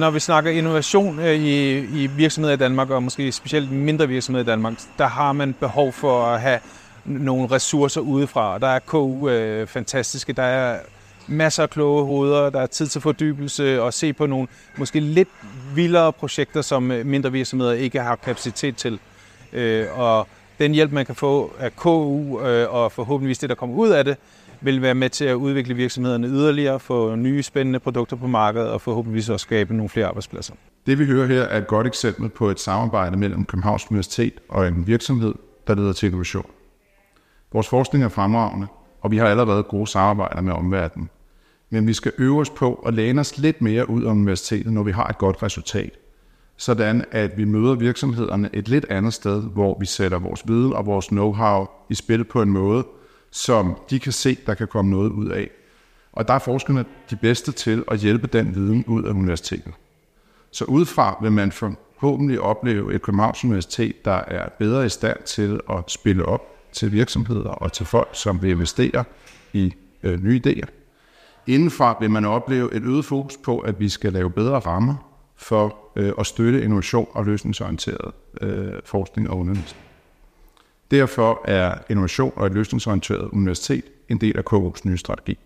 Når vi snakker innovation øh, i, i virksomheder i Danmark, og måske specielt mindre virksomheder i Danmark, der har man behov for at have nogle ressourcer udefra. Der er KU øh, fantastiske, der er masser af kloge hoveder, der er tid til fordybelse og se på nogle måske lidt vildere projekter, som øh, mindre virksomheder ikke har kapacitet til. Øh, og den hjælp, man kan få af KU, øh, og forhåbentligvis det, der kommer ud af det, vil være med til at udvikle virksomhederne yderligere, få nye spændende produkter på markedet og forhåbentlig også skabe nogle flere arbejdspladser. Det vi hører her er et godt eksempel på et samarbejde mellem Københavns Universitet og en virksomhed, der leder til innovation. Vores forskning er fremragende, og vi har allerede gode samarbejder med omverdenen. Men vi skal øve os på at læne os lidt mere ud af universitetet, når vi har et godt resultat. Sådan at vi møder virksomhederne et lidt andet sted, hvor vi sætter vores viden og vores know-how i spil på en måde, som de kan se, der kan komme noget ud af. Og der er forskerne de bedste til at hjælpe den viden ud af universitetet. Så udefra vil man forhåbentlig opleve et Københavns Universitet, der er bedre i stand til at spille op til virksomheder og til folk, som vil investere i øh, nye idéer. Indenfra vil man opleve et øget fokus på, at vi skal lave bedre rammer for øh, at støtte innovation og løsningsorienteret øh, forskning og undervisning. Derfor er innovation og et løsningsorienteret universitet en del af KU's nye strategi.